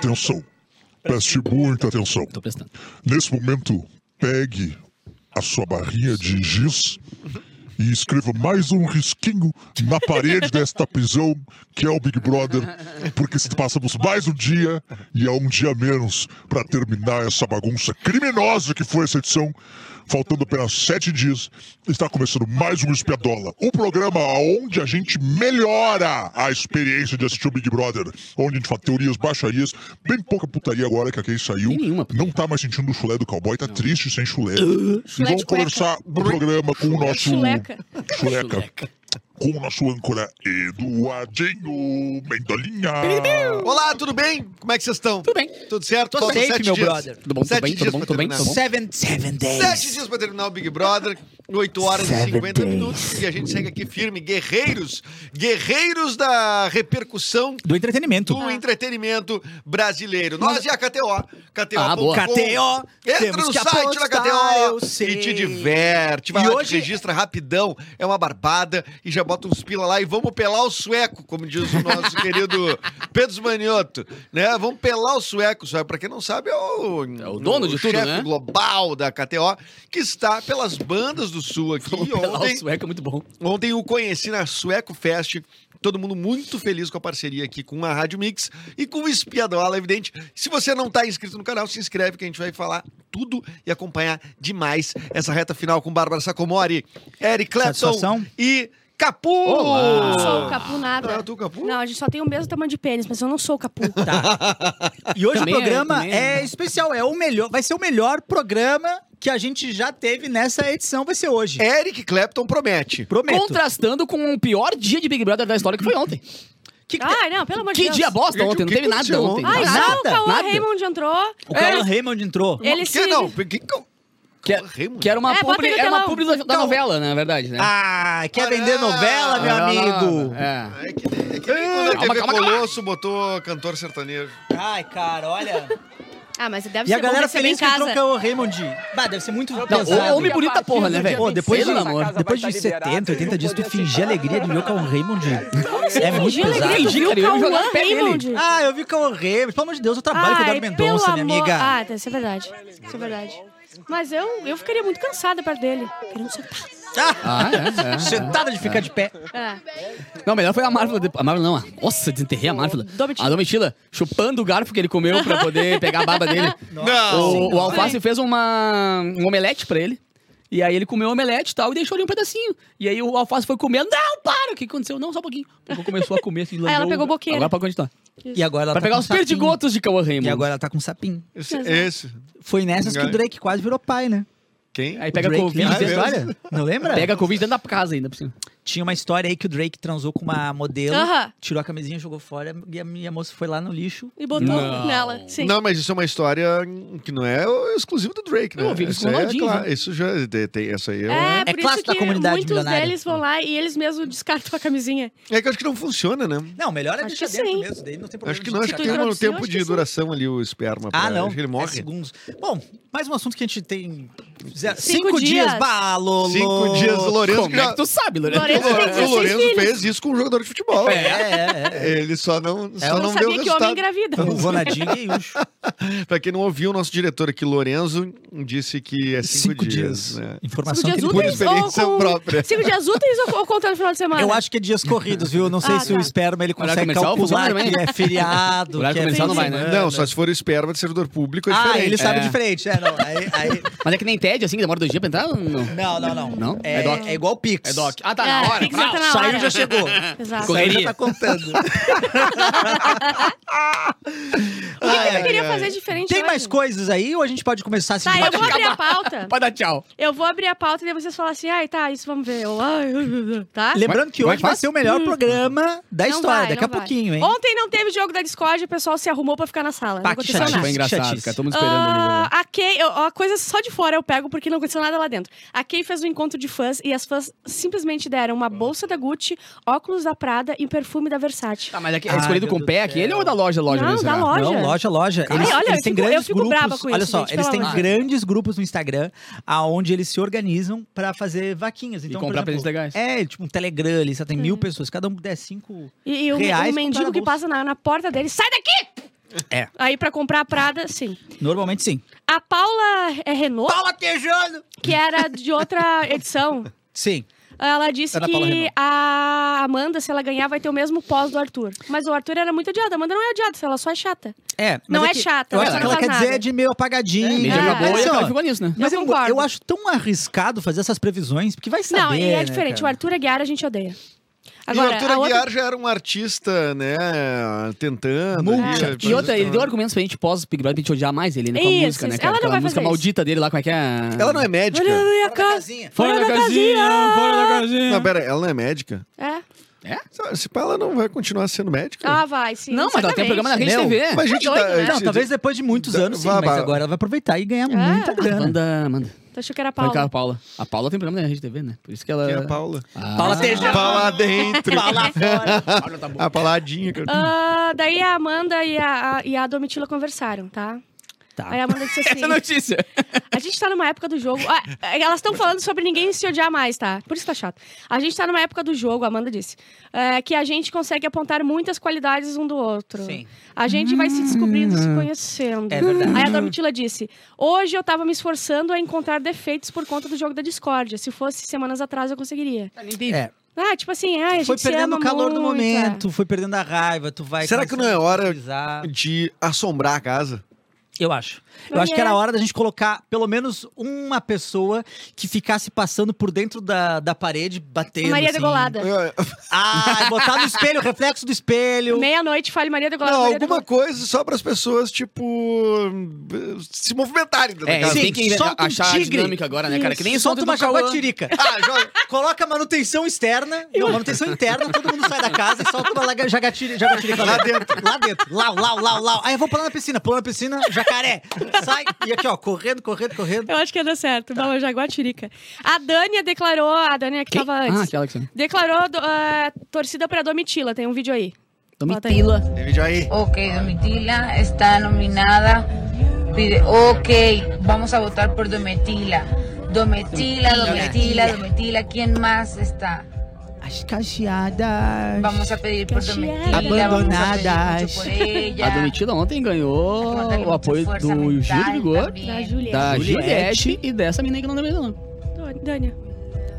Atenção. Preste muita atenção. Tô prestando. Nesse momento, pegue a sua barrinha de giz e escreva mais um risquinho na parede desta prisão que é o Big Brother, porque passamos mais um dia e é um dia menos para terminar essa bagunça criminosa que foi essa edição. Faltando apenas sete dias, está começando mais um Espiadola, um programa onde a gente melhora a experiência de assistir o Big Brother, onde a gente faz teorias, baixarias, bem pouca putaria agora que a Kay saiu. Nenhuma. Não tá mais sentindo o chulé do cowboy, tá triste sem chulé. Chulé E vamos começar o programa com o nosso. Chuleca. Chuleca. Com o nosso âncora Eduardinho Mendolinha. Olá, tudo bem? Como é que vocês estão? Tudo bem. Tudo certo? Tudo safe, sete meu dias. brother. Tudo bom, tudo Sete bem, dias tudo bom, tudo bem, tudo bom. Seven, seven days. Sete dias pra terminar o Big Brother, 8 horas e Seven 50 days. minutos. E a gente segue aqui firme. Guerreiros, guerreiros da repercussão Do entretenimento. do entretenimento brasileiro. Nós e a KTO. KTO. Ah, boa. KTO, Entra temos no que site da KTO e te diverte. Vai E lá, hoje- te registra rapidão. É uma barbada. E já bota uns pila lá e vamos pelar o sueco, como diz o nosso querido Pedro Manioto. Né? Vamos pelar o sueco. Sueco, pra quem não sabe, é o, É o dono de tudo, chefe né? global da KTO, que está pelas bandas do Sul aqui. Vamos ontem, sueco, é muito bom. Ontem o conheci na Sueco Fest. Todo mundo muito feliz com a parceria aqui com a Rádio Mix e com o Espiadola, evidente. Se você não está inscrito no canal, se inscreve que a gente vai falar tudo e acompanhar demais essa reta final com Bárbara Sacomori, Eric Clapton Satisfação. e Capu! Olá. Não sou o Capu nada. Ah, tu, Capu? Não, a gente só tem o mesmo tamanho de pênis, mas eu não sou o Capu. E hoje Também o é- programa é, é. especial, é o melhor, vai ser o melhor programa que a gente já teve nessa edição, vai ser hoje. Eric Clapton promete. Prometo. Contrastando com o pior dia de Big Brother da história que foi ontem. Que que Ai, não, pelo amor de Que Deus. dia bosta ontem, o não que teve nada ontem. Ai, Nada, só o Cauã. Raymond entrou. O Cauã Raymond entrou. Ele que se... não? Que, que, Que, Raymond? que era uma É, publi, era uma publi da, da Então- novela, na verdade, né? Ah, quer vender Ah, novela, meu amigo? É. É que, é que nem quando a Calma, TV calma, calma. Colosso botou cantor sertanejo. Ai, cara, olha. Ah, mas deve E ser a galera feliz que entrou casa. com o Raymond. Bah, deve ser muito Não, pesado. o homem bonito da porra, né, velho? Pô, depois de, depois de 70, 80 dias, tu fingir alegria de ver o Raymond. É muito pesado. Fingir, o cara, eu jogar no pé dele. Ah, eu vi Cauã Raymond. Pelo amor de Deus, eu trabalho com o Eduardo Mendonça, minha amiga. Ah, tá, isso é verdade. Isso é verdade. Mas eu, eu ficaria muito cansada perto dele. Querendo sentar. Ah, é, é. Sentada de ficar de pé. É. Não, melhor foi a Marvel. A Marvel não, a- nossa, desenterrei a Marvel. Domitila. A Domitila chupando o garfo que ele comeu pra poder pegar a baba dele. Não! O, o Alface fez uma, um omelete pra ele. E aí ele comeu o omelete e tal, e deixou ali um pedacinho. E aí o Alface foi comendo. Não, para! O que aconteceu? Não, só um pouquinho. Porque começou a comer assim, ela lambeu- pegou boqueira. Agora pode continuar. E agora ela Pra tá pegar com os sapinho. perdigotos de Cauã Raymond. E agora ela tá com sapinho. Esse, esse. Foi nessas que o Drake quase virou pai, né? Quem? Aí pega Drake, Covid lembra Ah, é dentro. Não lembra? Pega Covid dentro da casa ainda, por cima. Tinha uma história aí que o Drake transou com uma modelo, Aham. tirou a camisinha, jogou fora e a minha moça foi lá no lixo. E botou Não. nela. Sim. Não, mas isso é uma história que não é o exclusivo do Drake, né? Eu ouvi isso com o é, Ronaldinho, claro, né? Isso já tem, tem- essa aí é, É, é... por clássico isso da que comunidade muitos milionária. deles vão lá e eles mesmos descartam a camisinha. é que eu acho que não funciona, né? Não, melhor é Acho deixar que dentro sim. mesmo, daí não tem problema. Acho que de não, acho que tem um introduziu, tempo acho de sim. duração ali o esperma. pra- Ah, não. Acho que ele É morre. segundos. Bom, mais um assunto que a gente tem. Zero- Cinco Cinco, dias. dias. Bah, Lolo. Cinco dias do Lourenço Como que é que tu sabe, Lorenzo? Lourenço tem O 16 Lourenço filhos. fez isso com um jogador de futebol. É, é, é. Ele só não, só não não deu sabia que homem engravida. O Ronaldinho e Yuxo. Pra quem não ouviu, o nosso diretor aqui, Lorenzo, disse que é cinco, Cinco dias. né? Informação Cinco que dias ele Por úteis experiência ou com... própria. Cinco dias úteis ou, contando no final de semana? Eu acho que é dias corridos, viu? Não sei Ah, se o tá. esperma ele consegue comercial calcular que é feriado. Horário que é não vai, né? Não, só se for o esperma de servidor público é Ah, diferente. ele sabe É. diferente. É, não. Aí, aí- Mas é que nem TED, assim, que demora dois dias pra entrar? Não. Não, não, não. Não? É, É doc. é igual Pix. É doc. Ah, tá, É, na hora. que ser Brau. na Saiu hora. já chegou. Exato. Já Correria. tá contando. O que, que eu queria fazer diferente Tem hoje? mais coisas aí ou a gente pode começar assim? Tá, eu vou abrir a pauta. Pode dar tchau. Eu vou abrir a pauta e daí vocês falam assim, ai, tá, isso vamos ver. Eu, ai, tá? Lembrando que hoje vai ser o melhor programa da Não história, vai, daqui a vai. pouquinho, hein? Ontem não teve jogo da Discord, o pessoal se arrumou pra ficar na sala. Pá, não aconteceu chatice. nada. Foi engraçado, chatice. cara. Estamos esperando Ah, ali. a Kay, eu- a coisa só de fora eu pego porque não aconteceu nada lá dentro. A Kay fez um encontro de fãs e as fãs simplesmente deram uma bolsa da Gucci, óculos da Prada e perfume da Versace. Tá, mas é, que- é escolhido com o pé aquele ou da loja, loja Não, mesmo? da será? loja. Não, loja, loja. Ai, Eles, olha, eles eu têm fico- eu grandes fico grupos. brava com olha isso, só, gente, eles têm grandes grupos no Instagram aonde eles se organizam pra fazer vaquinhas. Então, por comprar presentes legais. É, tipo um Telegram ali, só tem mil pessoas. Cada um der cinco. E, e o, Reais o com mendigo que passa na, na porta dele, sai daqui! É. Aí pra comprar a Prada, sim. Normalmente sim. A Paula é Renault, Paula Tejano! que era de outra edição. Sim. Ela disse Era a Paula que a Amanda, se ela ganhar, vai ter o mesmo pós do Arthur. Mas o Arthur era muito odiado. A Amanda não é odiada, ela só é chata. É, Não é que- chata, Eu ela acho que ela quer dizer de meio apagadinho. É, É, acabou Mas, e ó, ela ficou nisso, né? Mas Eu eu, eu acho tão arriscado fazer essas previsões, porque vai saber, não, e é né, diferente. o? Arthur Aguiar a gente odeia. E o Agora, Arthur a outra- Aguiar já era um artista, né? Tentando. Ali, E outra, ele deu argumentos pra gente pós Big Brother pra gente odiar mais ele, né? Com a Isso, música, né, isso. cara? Ela Aquela vai música isso. maldita dele lá, como é que é? Ela não é médica? Olha a Fora da casinha. Fora Fora da da casinha, casinha. fora da casinha. Não, pera, ela não é médica? É. Se pá, ela não vai continuar sendo médica? Ah, vai, sim. Não, mas ela tem um programa na Rede TV. Mas a gente Tá tá- doido, né? Não, talvez depois de muitos anos, sim, vá, mas vá. agora ela vai aproveitar e ganhar É. muita grana. Manda, manda. Tu achou que era a Paula? a Paula. A Paula tem programa na Rede TV, né? Por isso que ela... Quem é a Paula? Ah. Paula Tejano. Paula dentro. Paula fora. Paula tá bom. A Pauladinha. cara. Ah, daí a Amanda e a, a- e a Domitila conversaram, tá? Tá. Aí a Amanda disse assim: Essa notícia. A gente tá numa época do jogo. Ah, elas estão falando sobre ninguém se odiar mais, tá? Por isso tá chato. A gente tá numa época do jogo, a Amanda disse. é, que a gente consegue apontar muitas qualidades um do outro. Sim. A gente vai se descobrindo, se conhecendo. É verdade. Aí a Domitila disse: Hoje eu tava me esforçando a encontrar defeitos por conta do jogo da discórdia. Se fosse semanas atrás, eu conseguiria. É, Ah, tipo assim, ai, a gente foi se perdendo ama o calor do muito, é. momento, foi perdendo a raiva, tu vai... Será que não é hora de assombrar a casa? Eu acho. Eu acho que era é. hora da gente colocar pelo menos uma pessoa que ficasse passando por dentro da, da parede, batendo. Maria assim. Degolada. Ah, botar no espelho, o reflexo do espelho. Meia-noite, fale Maria Degolada. Não, Maria alguma Degolada. coisa só para as pessoas, tipo, se movimentarem É, casa. tem Sim, que solta um achar a tigre. dinâmica agora, né, cara? Que nem o Solta uma jaguatirica. Ah, joga. Coloca manutenção externa, não, manutenção interna, todo mundo sai da casa e solta uma laga- jagatiri- jaguatirica Lá dentro. Lá dentro. Lau, lau, lau, lau. Aí eu vou pular na piscina, pular na piscina, jacaré. Sai. E aqui, ó, correndo, correndo, correndo. Eu acho que ia dar certo. Tá. Jaguatirica. A Dânia declarou, a Dânia que Quem? tava antes, Ah, aquela que você... declarou ah, torcida pra Domitila. Tem um vídeo aí. Domitila. Tem vídeo aí. Ok, Domitila está nominada. Pide- Ok, vamos a votar por Domitila. Domitila, Domitila, Domitila. ¿Quién más está? As cacheadas. Vamos a pedir por. Domitila. Abandonadas. por. A Domitila ontem ganhou darle o apoio do Gil do Vigor. Da Juliette. da Juliette. Juliette e dessa menina que não lembro o nome. Dânia.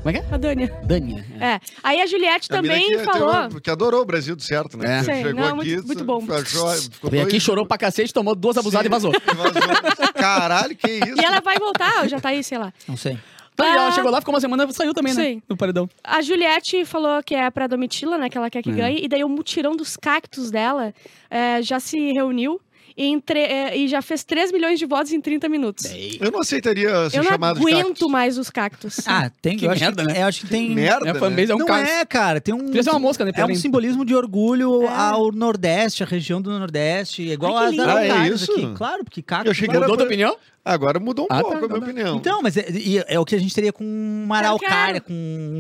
Como é que é? A Dânia. Dânia. É. É. Aí a Juliette A também que, falou. que adorou o Brasil do certo, né? É. Sei, Chegou não, aqui, muito- muito bom. Achou, ficou Veio aqui, chorou pra cacete, tomou duas abusadas e vazou. Vazou. Caralho, que isso? E ela vai voltar, ou já tá aí, sei lá. Não sei. E ela chegou lá, ficou uma semana e saiu também, né? Sim. No paredão. A Juliette falou que é pra Domitila, né? Que ela quer que É. ganhe. E daí o mutirão dos cactos dela é, já se reuniu e, entre- é, e já fez 3 milhões de votos em 30 minutos. Eu não aceitaria ser Eu não chamado de aguento cactus. mais os cactos. Ah, tem Que eu acho merda, que, né? Eu acho que tem. Merda, Minha né? é um não caso. é, cara. Tem um. Uma mosca, né? É um simbolismo de orgulho É. ao Nordeste, a região do Nordeste. É igual Ai, que as lindo. Ah, é isso? aqui. Claro, porque cacto. Eu achei que era Mudou tua pra- opinião? Agora mudou um Ah, pouco tá, a minha tá, opinião. Então, mas é, e é o que a gente teria com uma Quero, araucária, quero. com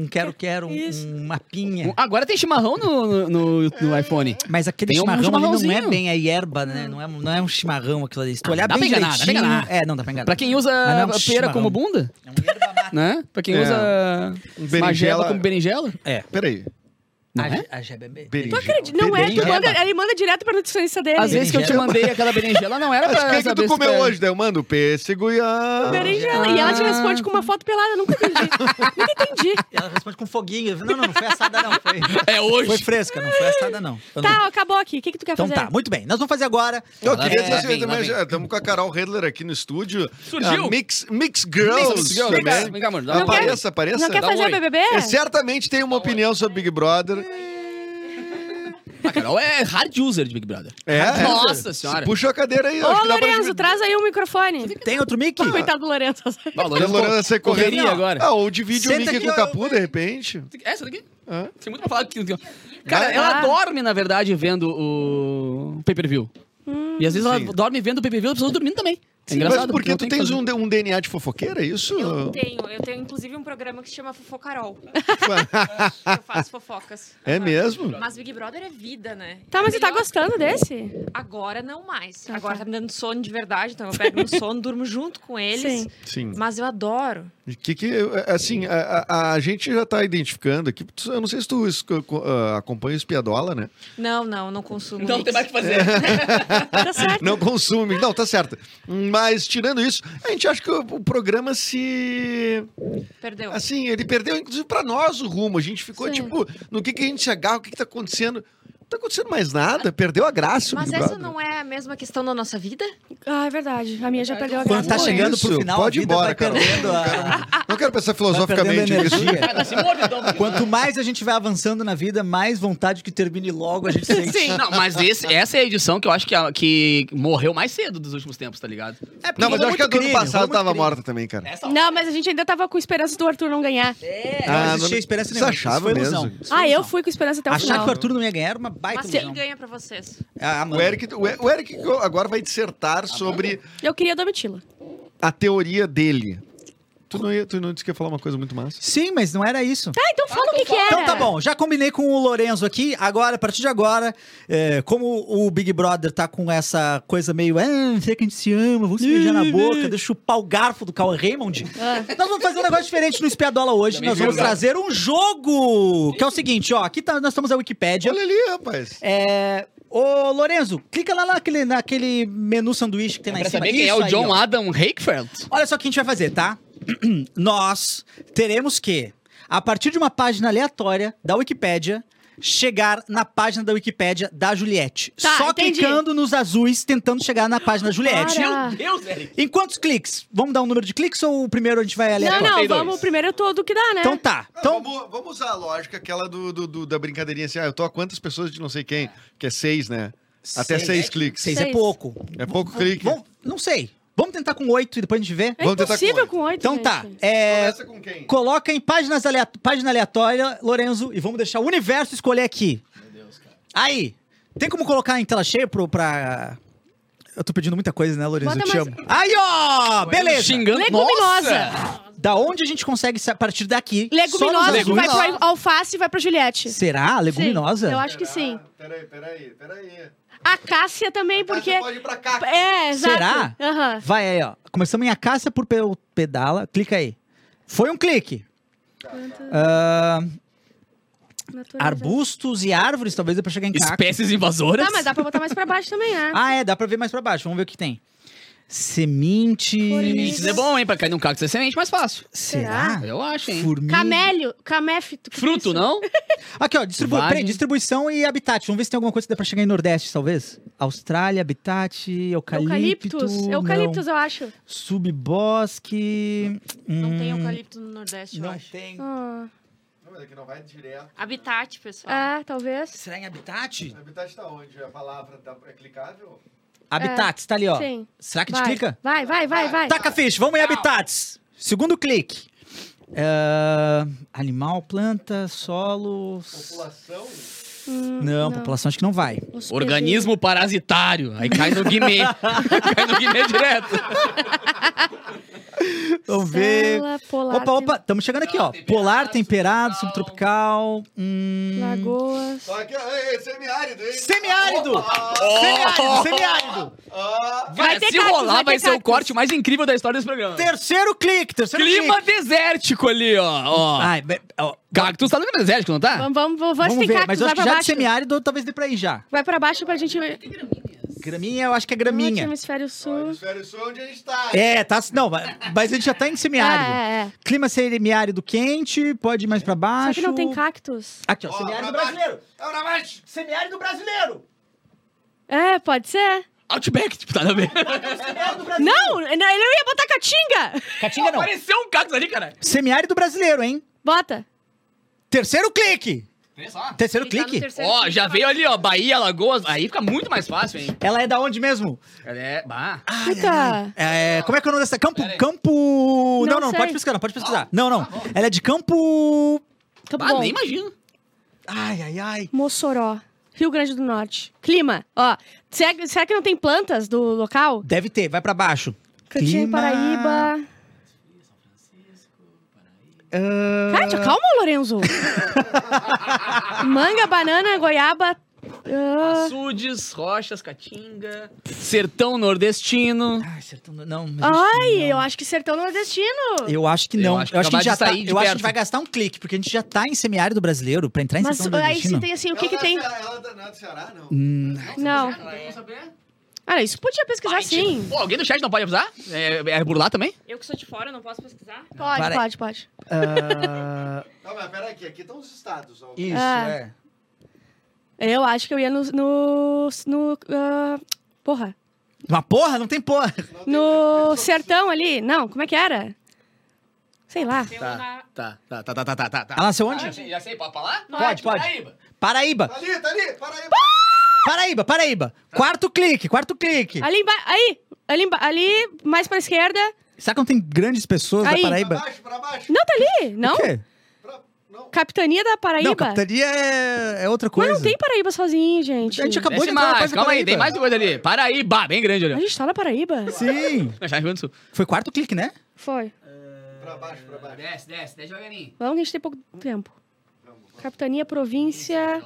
um quero-quero, um, uma pinha. Agora tem chimarrão no, no, no- no iPhone. Mas aquele Tem um chimarrão ali não é bem a erva, né? Não é, não é um chimarrão aquilo ali. Se tu Ah, olhar dá bem pra enganar, dá pra enganar. É, não dá pra enganar. Pra quem usa é um pera chimarrão. como bunda, É um né? Pra quem É. usa Berinjela- magela como berinjela. É. Peraí. Não a, é? a jeba é bem- Berinjela. Acredito, Não é, tu manda, ele manda direto pra nutricionista dele. Às vezes que eu te mandei aquela berinjela, não era Mas pra o que, que saber tu comeu é- hoje? Daí eu mando pêssego e a... Berinjela. E ela te responde com uma foto pelada. Nunca entendi. Nunca entendi. Ela responde com foguinho. Não, não, não foi assada não. Foi, É hoje. foi fresca, não foi assada não. Eu não- Tá, acabou aqui. O que, que tu quer Então fazer? tá, muito bem. Nós vamos fazer agora... Eu Lá queria dizer assim, também, estamos com a Carol Redler aqui no estúdio. Surgiu. A Mix, Mix Girls. Mix Girls. Vem cá, uma Apareça, apareça. Não quer fazer. BBB? É, certamente tem uma opinião sobre Big Brother. A Carol é hard user de Big Brother. É, é. Nossa senhora. Puxa a cadeira aí. Ô, acho que dá pra Lorenzo, gente- traz aí o microfone. Tem outro mic? Coitado do Lourenço. Bah, o A Lourenço Lorena correria agora. Ah, ou divide o Senta é Mickey aqui, com o ó. Capu, de repente. Essa daqui? Hã? Tem muito pra falar. aqui. Cara, Vai. ela Ah. dorme, na verdade, vendo o pay-per-view. E às vezes ela Sim. dorme vendo o pay-per-view, as pessoas dormindo também. É engraçado. Mas porque não tu tens fazer. um, um DNA de fofoqueira, é isso? Eu tenho, eu tenho inclusive um programa que se chama Fofocarol. eu faço fofocas. É mesmo? Mas Big Brother é vida, né? Tá, mas você tá gostando desse? Agora não mais. Ah, Agora tá. tá me dando sono de verdade, então eu pego no sono, durmo junto com eles. Sim. Sim. Mas eu adoro. Que, que, assim, a, a- a gente já tá identificando aqui. Eu não sei se tu ah, acompanha o Espiadola, né? Não, não, não consumo. Não mix. tem mais o que fazer. Tá certo. Não consume. Não, tá certo. Mas, tirando isso, a gente acha que o, o programa se. Perdeu. Assim, ele perdeu, inclusive, pra nós o rumo. A gente ficou, Sim. tipo, no que, que a gente se agarra, o que, que tá acontecendo. Não tá acontecendo mais nada, perdeu a graça. Mas essa não é a mesma questão da nossa vida? Ah, é verdade. A minha já perdeu a Quando graça. tá Pô, chegando isso, pro final, pode ir embora, vai Carol. perdendo a... Não quero pensar filosoficamente nisso. Cara, então. Quanto mais a gente vai avançando na vida, mais vontade que termine logo a gente sente. Sim. Não, mas esse- essa é a edição que eu acho que, a- que morreu mais cedo dos últimos tempos, tá ligado? É Não, mas eu acho que a do ano passado tava crime. morta também, cara. Não, mas a gente ainda tava com esperança do Arthur não ganhar. É, Ah, não existia não- esperança Você nenhuma. achava Isso foi ilusão. mesmo? Ah, eu fui com esperança até o Achar final. que o Arthur não ia ganhar era uma baita Mas quem ganha pra vocês? É a O Amanda. Eric, o o Eric agora vai dissertar sobre Eu queria Domitila. a teoria dele. Tu não, ia, tu não disse que ia falar uma coisa muito massa? Sim, mas não era isso. Ah, então fala o que que era. Então tá bom, já combinei com o Lorenzo aqui. Agora, a partir de agora, é, como o Big Brother tá com essa coisa meio, ah, será que a gente se ama? Vamos se beijar na boca, deixa eu chupar o garfo do Cauã Raymond. Ah. Nós vamos fazer um negócio diferente no Espiadola hoje. Também nós vamos verdade. trazer um jogo, que é o seguinte, ó, aqui tá- nós estamos a Wikipédia. Olha ali, rapaz. É, ô, Lorenzo, clica lá naquele, naquele menu sanduíche que tem lá Pra em cima. saber quem é o aí, John ó. Adam Hakefeld. Olha só o que a gente vai fazer, tá? Nós teremos que, a partir de uma página aleatória da Wikipédia, chegar na página da Wikipédia da Juliette. Tá, Só entendi. clicando nos azuis, tentando chegar na página da Juliette. Para. Meu Deus, Eric. Em quantos cliques? Vamos dar um número de cliques ou o primeiro a gente vai Não, aleatório? não, dois. vamos primeiro todo que dá, né? Então tá. Então, vamos, vamos usar a lógica, aquela do, do- do- da brincadeirinha assim, ah, eu tô a quantas pessoas de não sei quem, que é seis, né? Até Seis. seis cliques. seis é Seis. pouco. É pouco clique. Vamos, não sei. Vamos tentar com oito e depois a gente vê? É Vamos tentar com impossível oito. com oito, Então gente. tá. É, Começa com quem? Coloca em páginas aleato- página aleatória, Lorenzo, e vamos deixar o universo escolher aqui. Meu Deus, cara. Aí, tem como colocar em tela cheia pro, pra... Eu tô pedindo muita coisa, né, Lorenzo? Bota Eu te mais- amo. Aí, ó! Beleza. Xingando. Leguminosa. Nossa! Da onde a gente consegue, a partir daqui... Leguminosa, azuis- vai pro alface e vai pra Juliette. Será? Leguminosa? Sim, eu acho que sim. Peraí, peraí, peraí. A Cássia também, porque... pode ir pra cá. É, exato. Será? Aham. Vai aí, ó. Começamos em Acácia por Pe- Pedala. Clica aí. Foi um clique. Natureza. arbustos e árvores, talvez dê pra chegar em cacto. Espécies invasoras. Tá, mas dá pra botar mais pra baixo também, né? Ah, é, dá pra ver mais pra baixo. Vamos ver o que tem. Semente. Sementes é bom, hein? Pra cair num cacto é semente mais fácil. Será? Eu acho, hein? Formiga. Camélio, caméfito. que é Fruto, isso? não? Aqui, ó, distribu... Vagem. peraí, distribuição e habitat. Vamos ver se tem alguma coisa que dá pra chegar em Nordeste, talvez. Austrália, habitat, eucalipto. Eucaliptus. não. Eucaliptus, eu acho. Subbosque. Não tem hum, eucalipto no Nordeste, eu Não acho. tem. Ah, Não, mas é que não vai direto. Habitat, pessoal. é, talvez. Será em habitat? Habitat tá onde? A palavra tá- é clicável? Habitats, tá ali, ó. Sim. Será que a gente Vai. clica? Vai, vai, vai, vai. Taca ficha, vamos em habitats. Segundo clique. É, animal, planta, solo. População? Hum, Não, população acho que não vai. Hospedeiro. Organismo parasitário. Aí cai no Guimê. cai no Guimê direto. Vamos ver. Polar, Opa, opa, estamos chegando aqui, ó. Polar, temperado, subtropical. Hum... Lagoas. Só que, ei, semiárido, hein? Semiárido! Semiárido, semiárido! Ah, Vai ter se cactus, rolar, vai vai, ter ser o cactus. corte mais incrível da história desse programa. Terceiro clique, terceiro Clima clique. desértico ali, ó. ó. Ai, ó, Cactus tá no clima desértico, não tá? Vamos, vamos, vamos, vamos ver, cactus, mas eu acho que já de baixo. semiárido talvez dê pra ir já. Vai pra baixo pra gente... Graminha, eu acho que é graminha. hemisfério sul. Hemisfério sul onde a gente tá. É, tá. Não, mas a gente já tá em semiárido. É, é, é. Clima semiárido quente, pode ir mais pra Só baixo. que não tem cactus. Aqui, ó, Ó, semiárido brasileiro. É o Navate. Semiárido brasileiro. É, pode ser. Outback, tipo, tá na ver. Semiárido brasileiro. Não, ele não ia botar caatinga. Caatinga não. Apareceu um cactus ali, cara. Semiárido brasileiro, hein? Bota. Terceiro clique. Terceiro Ele tá no clique. terceiro Ó, clique, já tá veio ali, ó, Bahia, Lagoas. Aí fica muito mais fácil, hein? Ela é da onde mesmo? Ela é... Bah. Puta. É, como é que é o nome dessa? Campo. Pera aí. Campo. Não, Não não, sei. pode pesquisar, não, pode pesquisar. Não, não. Ela é de Campo. Campo Ah, Bom. nem imagino. Ai, ai, ai. Mossoró. Rio Grande do Norte. Clima. Ó, será, que- será que não tem plantas do local? Deve ter, vai pra baixo. Cantinho Clima. Paraíba. Kátia, calma, Lorenzo. Manga, banana, goiaba. ah, Açudes, rochas, caatinga, sertão nordestino. Ai, sertão... Não, mas Ai, não. eu acho que sertão nordestino. Eu acho que Eu não. Eu acho acho que que, a gente já tá, eu acho que a perto. gente vai gastar um clique, porque a gente já tá em semiárido brasileiro pra entrar em Mas sertão aí nordestino. se tem assim, o que que tem? Ela, ela não é do Ceará, não. Hum, Não. Ah, isso podia pesquisar sim. Pô, alguém do chat não pode avisar? É, é por lá também? Eu que sou de fora, não posso pesquisar? Pode, Para pode, pode. ah, Não, mas peraí, aqui, aqui estão os estados. Ó. isso, Ah. é. Eu acho que eu ia no. no, no ah, porra. Uma porra, não tem porra. No sertão ali. Não, como é que era? Sei lá. Eu Tá, na... tá, tá, tá, tá, tá, tá, tá. Ela nasceu onde? Já sei, já sei, pode falar? Pode, pode. Paraíba. Paraíba. Tá ali, tá ali, para aí. Paraíba, Paraíba. Quarto clique, quarto clique. Ali embaixo. Aí! Ali, ali, mais pra esquerda. Será que não tem grandes pessoas Aí. da Pra Paraíba? baixo, pra baixo. Não, tá ali! Não? O quê? Pra... Capitania da Paraíba. Não, capitania é, é outra Mas coisa. não tem Paraíba sozinho, gente. A gente acabou Desce de mais, calma aí, tem mais coisa ali. Paraíba, bem grande A ali. gente tá na Paraíba? Sim. Foi quarto clique, né? Foi. Pra baixo, pra baixo. Desce, desce, desce devagarinho. Vamos que a gente tem pouco tempo. Capitania, província.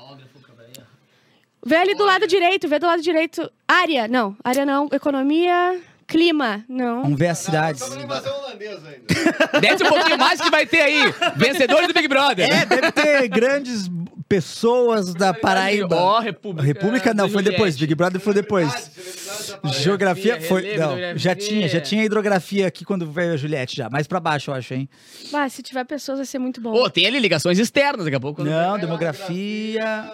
Vê ali do lado direito, vê do lado direito. Área, não. Área não. Economia. Clima, não. Vamos ver as cidades. Estamos na invasão holandesa ainda. Desce um pouquinho mais que vai ter aí. Vencedores do Big Brother. É, deve ter grandes pessoas da Paraíba. Ó, República. República não, foi depois. Big Brother foi depois. Geografia foi. Não, já tinha, já tinha hidrografia aqui quando veio a Juliette já. Mais pra baixo, eu acho, hein? Vai, se tiver pessoas vai ser muito bom. Pô, tem ali ligações externas daqui a pouco. Não, demografia.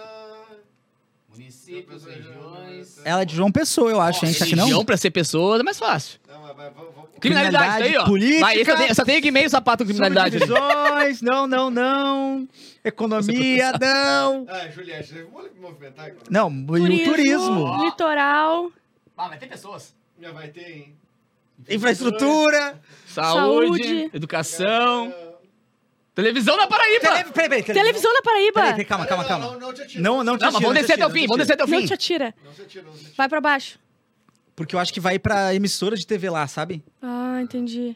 Municípios, regiões. Ela é de João Pessoa, eu acho, hein? Será que não? Região pra ser pessoas é mais fácil. Não, mas vai- vamos- vamos- Criminalidade, tá aí, ó. política. Vai, eu, tenho, só tenho aqui meio sapato com criminalidade. ali. Subdivisões, não, não, não. Economia, não. Ah, Juliette, mo- movimentar. agora. Não, e o turismo. Litoral. Ah, vai ter pessoas. Já vai ter, hein? Infraestrutura. Saúde, Saúde. educação. Televisão na Paraíba. Tele... Peraí, peraí, tele- Televisão na Paraíba. Peraí, peraí, calma, calma, Não, calma. Não, não te atira. Não, não te Não, mas atira, vamos não te descer até atira, o fim, não vamos te descer até o Não fim. te atira. Não se atira, não se atira. Vai pra baixo. Porque eu acho que vai pra emissora de TV lá, sabe? Ah, entendi.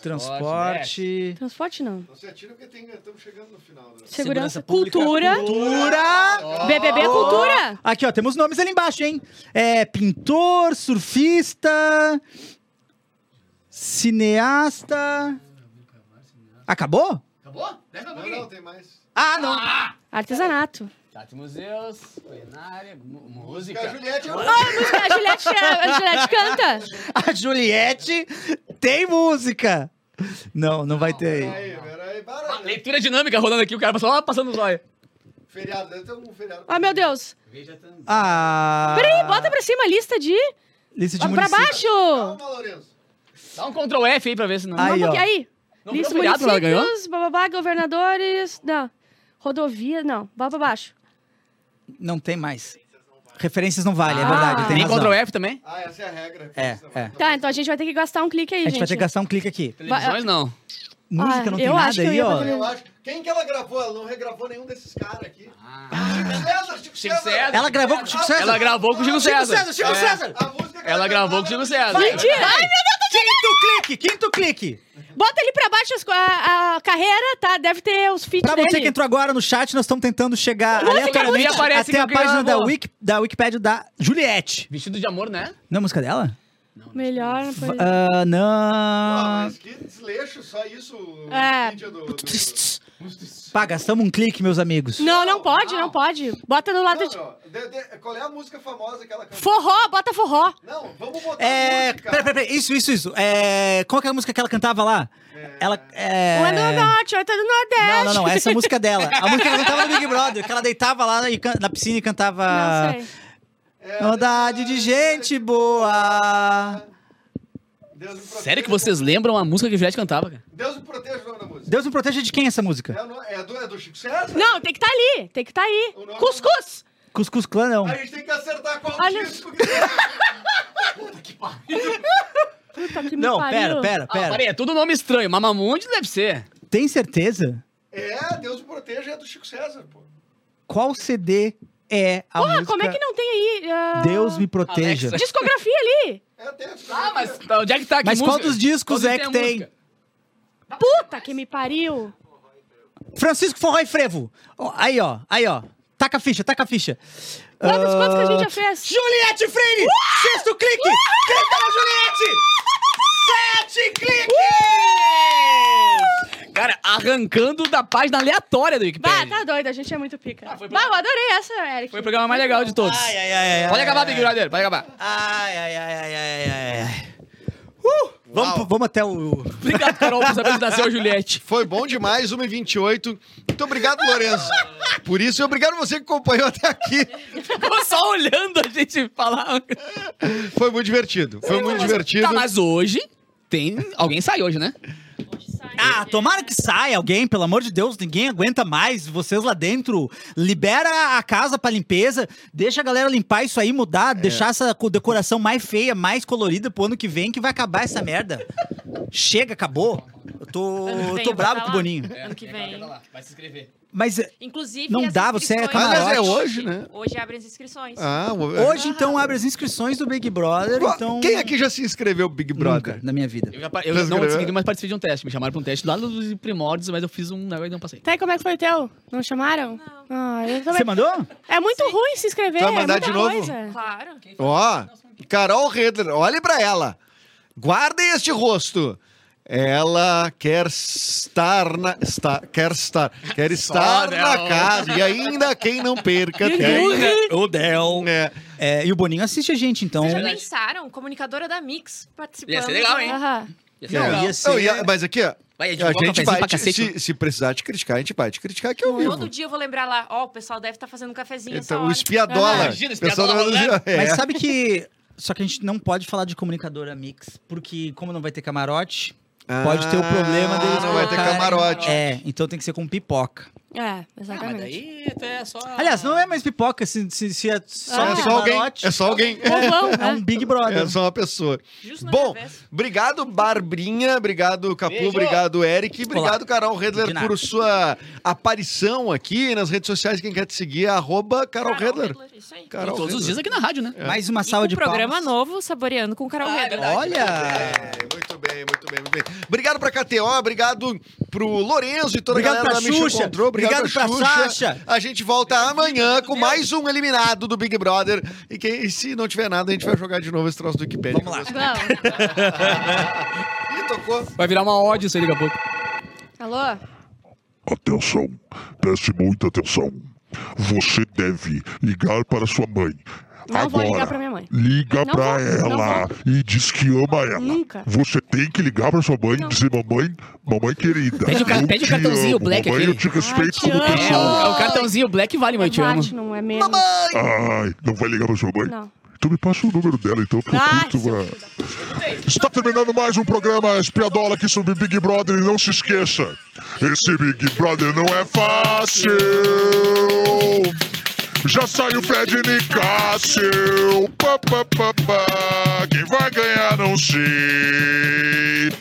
Transporte. Transporte não. Não se atira porque estamos chegando no final. né? Segurança, pública, cultura. Cultura. BBB é cultura. Aqui, ó, temos nomes ali embaixo, hein? É pintor, surfista, cineasta. Acabou? Acabou? Um Não, não, tem mais. Ah, não. Artesanato. Teatro museus, culinária, Música. música. Juliette. Ah, a música, a Juliette, a Juliette canta. A Juliette tem música. Não, não vai ter aí. Peraí, peraí, para. Ah, Leitura dinâmica rolando aqui, o cara só passando o zóio. Feriado, deve ter um feriado. Ah, meu Deus. Veja também. Ah. Peraí, bota pra cima a lista de... Lista de Ah, pra municípios. baixo. Calma, Lourenço. Dá um Ctrl F aí pra ver se não. Aí, ó. aí. Não ela ganhou? municípios, bababá, governadores... Não. Rodovia, não. Bota pra baixo. Não tem mais. Referências não vale, é Ah. verdade. Tem Nem razão. Ctrl F também? Ah, essa é a regra. É, é. Tá, então a gente vai ter que gastar um clique aí, A gente vai ter que gastar um clique aqui. Televisões não. Música Ah, não tem eu nada acho que eu aí, ia ó. Eu acho. Quem que ela gravou? Ela não regravou nenhum desses caras aqui. Ah. Chico César, Chico, Chico César. César. Ela gravou com o Chico César. Ela gravou com o Chico Chico César. César, Chico. César. A música que Ela gravou com o Chico César. Mentira! Ai, meu Quinto clique, quinto clique. Bota ali pra baixo as a, a carreira, tá? Deve ter os feats Pra você dele. que entrou agora no chat, nós estamos tentando chegar aleatoriamente música aparece até que a página da. Wiki, da Wikipedia da Juliette. Vestido de amor, né? Não é a música dela? Melhor, pois... Ah, Ah, não. mas que desleixo, só isso. o É. vídeo do- do- Pá, gastamos um clique, meus amigos. Não, não pode, não pode. Bota do lado Não, de... não. De- de- qual é a música famosa que ela canta? Forró, bota forró. Não, vamos botar É. música. Peraí, peraí, peraí. Isso, isso, isso. É. Qual que é a música que ela cantava lá? Ela. É... Um é do norte, outro é do nordeste. Não, não, não. Essa é a música dela. A música que ela cantava no Big Brother, que ela deitava lá e can- na piscina e cantava. Não sei. É, Saudade de gente boa. Deus me proteja. Sério que vocês lembram a música que o Juliette cantava, cara? Deus me proteja o. Deus me proteja de quem essa música? É, o é do, é do Chico César? Não, tem que estar ali. Tem que estar aí. O nome Cuscuz. Cuscuz Clã, não. A gente tem que acertar qual Olha- disco que é. Puta que me Não, pariu. pera, pera, Ah, pera. peraí, é tudo nome estranho. Mamamundi deve ser. Tem certeza? É, Deus me proteja é do Chico César, pô. Qual CD é a Porra, música como é que não tem aí? ah, Deus me proteja. Alexa. Discografia ali. Ah, mas onde é que tá aqui Mas qual música? dos discos Qual é a que tem? música? Puta que me pariu. Francisco Forró e Frevo. Aí, ó. Aí, ó. Taca a ficha, taca a ficha. Quantos, quantos que a gente já Ah, fez? Juliette Freire! Sexto clique! Clica na Juliette! Sete cliques! Cara, arrancando da página aleatória do Bah, Wikipedia. tá doido, a gente é muito pica. Ah, foi bah, eu adorei essa, Eric. Foi o programa mais legal de todos. Ai, ai, ai, ai. Pode ai, acabar, ai, Big Brother, pode acabar. Ai, ai, ai, ai, ai, ai, ai. Uh, vamos, vamos até o... Obrigado, Carol, por saber nasceu a Juliette. Foi bom demais, 1h28. Muito obrigado, Lourenço. Por isso, e obrigado você que acompanhou até aqui. Ficou só olhando a gente falar. Foi muito divertido. Foi muito divertido. Tá, mas hoje tem... Alguém sai hoje, né? Ah, tomara que saia alguém, pelo amor de Deus, ninguém aguenta mais. Vocês lá dentro, libera a casa pra limpeza, deixa a galera limpar isso aí, mudar, deixar essa co- decoração mais feia, mais colorida pro ano que vem, que vai acabar essa merda. Chega, acabou. Eu tô, vem tô bravo com o. Boninho. Ano que vem. Vai se inscrever. Mas eh, Inclusive. Não dá, você é camarote. Aliás, é hoje, né? Hoje abrem as inscrições. Ah, hoje, então, abre as inscrições do Big Brother, então... Quem aqui já se inscreveu no Big Brother? Nunca, na minha vida. Eu, já, eu não escreveu? consegui, mas participei de um teste. Me chamaram pra um teste lá nos primórdios, mas eu fiz um negócio e não passei. Tá, e como é que foi o teu? Não chamaram? Ah, eu também. Você mandou? É muito ruim se inscrever. Vai mandar é de novo? Coisa. Claro. Ó, Carol Redler, olhe pra ela. Guardem este rosto. Ela quer estar na. Está, quer estar. Quer estar na não. casa. E ainda quem não perca tem. O Del. É. É, e o Boninho assiste a gente, então... Já pensaram? Comunicadora da Mix participando. Ia ser legal, hein? Aham. Ia ser Não, legal. ia ser- Não, e a- mas aqui, ó. Vai, A gente vai, te- se, se precisar te criticar, a gente vai te criticar aqui ao vivo. Todo dia eu vou lembrar lá, ó, o pessoal deve estar fazendo um cafezinho essa Então, o espiadola. Imagina, Pessoal espiadola, do- né? é. Mas sabe que. Só que a gente não pode falar de comunicadora mix, porque como não vai ter camarote, pode ter o problema deles. Ah, Não vai ter colocarem- camarote. É, então tem que ser com pipoca. É, Ah, mas exatamente. daí é só... Aliás, não é mais pipoca, se, se, se é só Ah. ter É só alguém. camarote. É só alguém. Povão, É né? um Big Brother. É só uma pessoa. Justo na Bom, obrigado, Barbrinha. Obrigado, Capu. Beijo. Obrigado, Eric. Obrigado, Carol De Redler, nada. por sua aparição aqui nas redes sociais. Quem quer te seguir é arroba Carol Redler. Isso aí. Carol todos os Redler. dias aqui na rádio, né? Mais uma E salva com de um programa palmas. novo, Saboreando com Carol Ah, é Redler. verdade. Olha! Bem, muito bem. Obrigado pra KTO, obrigado pro Lorenzo e toda Obrigado a galera pra da Xuxa, Control. Obrigado, obrigado pra Xuxa. Sasha. A gente volta amanhã com mais um eliminado do Big Brother. E, quem, e se não tiver nada, a gente vai jogar de novo esse troço do Wikipedia. Vamos lá. Vamos. Ih, tocou. Vai virar uma ódio isso aí daqui a pouco. Alô? Atenção, preste muita atenção. Você deve ligar para sua mãe. Não Agora, vou ligar pra minha mãe. Liga Não pra vou, não ela e diz que ama ela. Nunca. Você tem que ligar pra sua mãe e dizer: Mamãe, mamãe querida. Pede o ca- eu pede o cartãozinho amo, black mamãe, aquele. eu te respeito te como amo. Pessoa. o, é o cartãozinho Black vale, mãe, É te amo. Platinum, é mesmo. Ai, não vai ligar pra sua mãe? Não. Então me passa o número dela, então, porque eu Ai, curto seu uma... Está terminando mais um programa Espiadola aqui sobre Big Brother e não se esqueça, esse Big Brother não é fácil. Já saiu Fred Nicásio. Pá, pá, pá, pá. Quem vai ganhar não sei.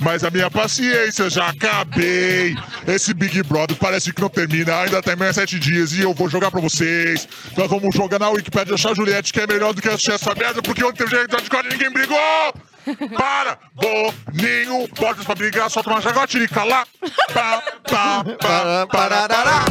Mas a minha paciência já acabei. Esse Big Brother parece que não termina, ainda tem mais sete dias e eu vou jogar pra vocês. Nós vamos jogar na Wikipedia achar Juliette que é melhor do que assistir essa merda, porque ontem teve gente da Discord e ninguém brigou! Para! Boninho, botas pra brigar, solta uma jagotirica lá! Pá, pá, pá, parará!